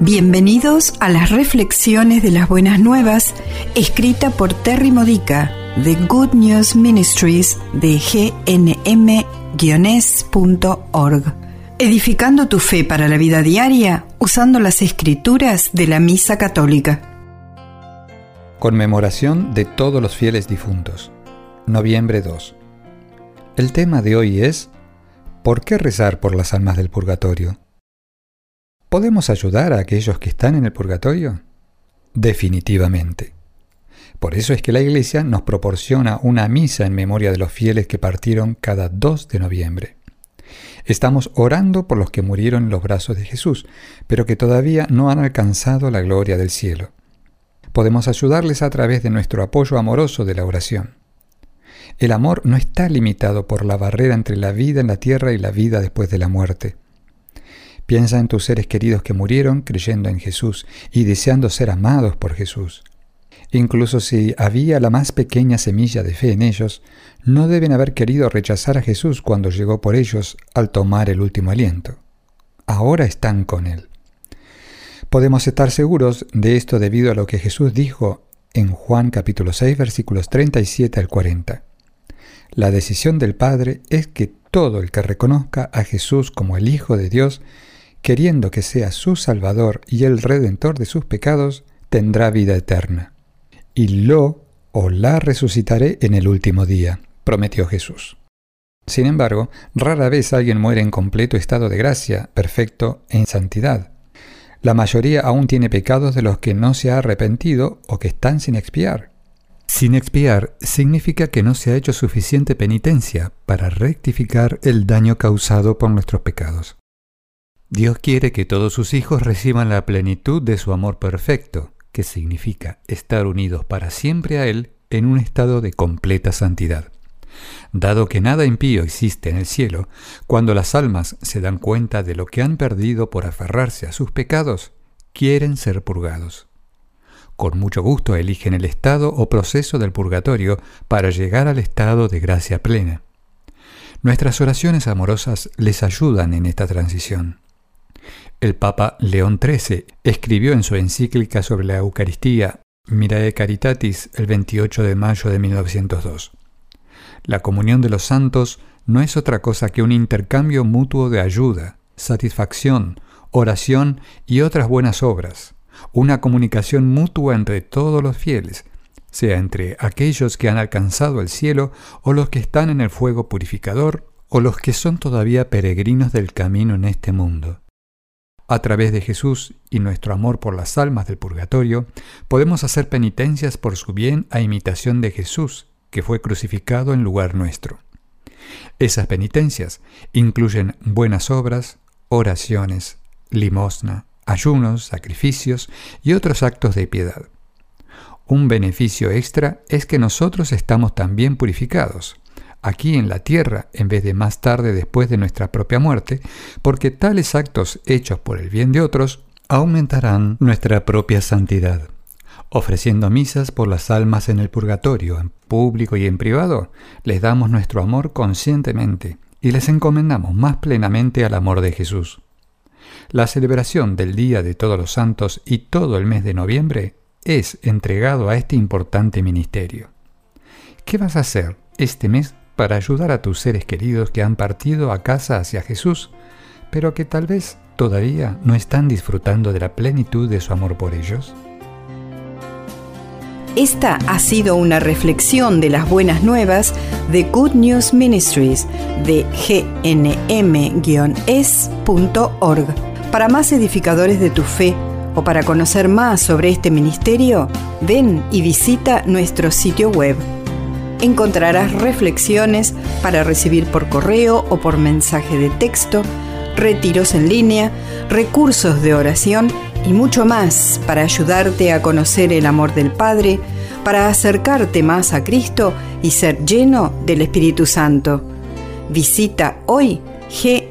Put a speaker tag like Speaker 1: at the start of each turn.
Speaker 1: Bienvenidos a las reflexiones de las buenas nuevas, escrita por Terry Modica de Good News Ministries de gnm-org. Edificando tu fe para la vida diaria usando las escrituras de la Misa Católica.
Speaker 2: Conmemoración de todos los fieles difuntos. Noviembre 2. El tema de hoy es ¿Por qué rezar por las almas del purgatorio? ¿Podemos ayudar a aquellos que están en el purgatorio? Definitivamente. Por eso es que la Iglesia nos proporciona una misa en memoria de los fieles que partieron cada 2 de noviembre. Estamos orando por los que murieron en los brazos de Jesús, pero que todavía no han alcanzado la gloria del cielo. Podemos ayudarles a través de nuestro apoyo amoroso de la oración. El amor no está limitado por la barrera entre la vida en la tierra y la vida después de la muerte. Piensa en tus seres queridos que murieron creyendo en Jesús y deseando ser amados por Jesús. Incluso si había la más pequeña semilla de fe en ellos, no deben haber querido rechazar a Jesús cuando llegó por ellos al tomar el último aliento. Ahora están con Él. Podemos estar seguros de esto debido a lo que Jesús dijo en Juan capítulo 6 versículos 37 al 40. La decisión del Padre es que todo el que reconozca a Jesús como el Hijo de Dios queriendo que sea su Salvador y el Redentor de sus pecados, tendrá vida eterna. Y lo o la resucitaré en el último día, prometió Jesús. Sin embargo, rara vez alguien muere en completo estado de gracia, perfecto en santidad. La mayoría aún tiene pecados de los que no se ha arrepentido o que están sin expiar. Sin expiar significa que no se ha hecho suficiente penitencia para rectificar el daño causado por nuestros pecados. Dios quiere que todos sus hijos reciban la plenitud de su amor perfecto, que significa estar unidos para siempre a Él en un estado de completa santidad. Dado que nada impío existe en el cielo, cuando las almas se dan cuenta de lo que han perdido por aferrarse a sus pecados, quieren ser purgados. Con mucho gusto eligen el estado o proceso del purgatorio para llegar al estado de gracia plena. Nuestras oraciones amorosas les ayudan en esta transición. El Papa León XIII escribió en su encíclica sobre la Eucaristía Mirae Caritatis el 28 de mayo de 1902. La comunión de los santos no es otra cosa que un intercambio mutuo de ayuda, satisfacción, oración y otras buenas obras, una comunicación mutua entre todos los fieles, sea entre aquellos que han alcanzado el cielo o los que están en el fuego purificador o los que son todavía peregrinos del camino en este mundo. A través de Jesús y nuestro amor por las almas del purgatorio, podemos hacer penitencias por su bien a imitación de Jesús, que fue crucificado en lugar nuestro. Esas penitencias incluyen buenas obras, oraciones, limosna, ayunos, sacrificios y otros actos de piedad. Un beneficio extra es que nosotros estamos también purificados, aquí en la tierra en vez de más tarde después de nuestra propia muerte, porque tales actos hechos por el bien de otros aumentarán nuestra propia santidad. Ofreciendo misas por las almas en el purgatorio, en público y en privado, les damos nuestro amor conscientemente y les encomendamos más plenamente al amor de Jesús. La celebración del Día de Todos los Santos y todo el mes de noviembre es entregado a este importante ministerio. ¿Qué vas a hacer este mes para ayudar a tus seres queridos que han partido a casa hacia Jesús, pero que tal vez todavía no están disfrutando de la plenitud de su amor por ellos?
Speaker 1: Esta ha sido una reflexión de las buenas nuevas de Good News Ministries de gnm-es.org. Para más edificadores de tu fe o para conocer más sobre este ministerio, ven y visita nuestro sitio web encontrarás reflexiones para recibir por correo o por mensaje de texto, retiros en línea, recursos de oración y mucho más para ayudarte a conocer el amor del Padre, para acercarte más a Cristo y ser lleno del Espíritu Santo. Visita hoy gnm-org.